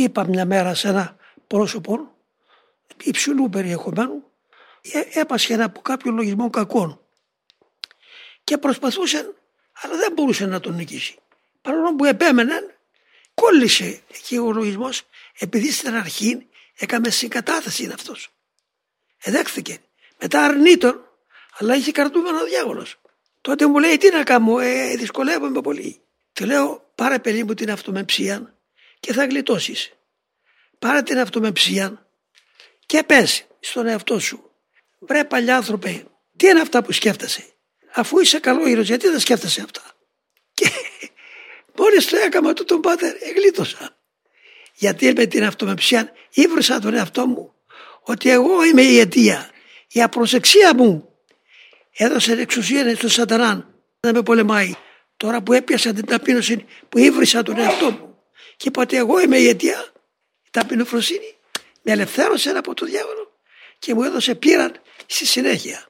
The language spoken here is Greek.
Είπα μια μέρα σε ένα πρόσωπο υψηλού περιεχομένου ε, έπασχε από κάποιο λογισμό κακών και προσπαθούσε αλλά δεν μπορούσε να τον νικήσει. Παρόλο που επέμεναν κόλλησε εκεί ο λογισμός επειδή στην αρχή έκαμε συγκατάθεση είναι αυτός. Εδέχθηκε. Μετά αρνήτων αλλά είχε κρατούμενο ο διάβολος. Τότε μου λέει τι να κάνω, ε, δυσκολεύομαι πολύ. Του λέω πάρε παιδί μου την αυτομεψία και θα γλιτώσεις. Πάρε την αυτομεψία και πες στον εαυτό σου. Βρε παλιά άνθρωπε, τι είναι αυτά που σκέφτεσαι; Αφού είσαι καλό ήρωας, γιατί δεν σκέφτεσαι αυτά; Και μόλις το έκανα του τον πάτερ, εγλίτωσα. Γιατί με την αυτομεψία ήβρισα τον εαυτό μου ότι εγώ είμαι η αιτία. Η απροσεξία μου έδωσε εξουσία στον σατανάν να με πολεμάει. Τώρα που έπιασα την ταπείνωση που ήβρισα τον εαυτό μου και είπα ότι εγώ είμαι η αιτία, η ταπεινοφροσύνη με ελευθέρωσε από τον διάβολο και μου έδωσε πείραν στη συνέχεια.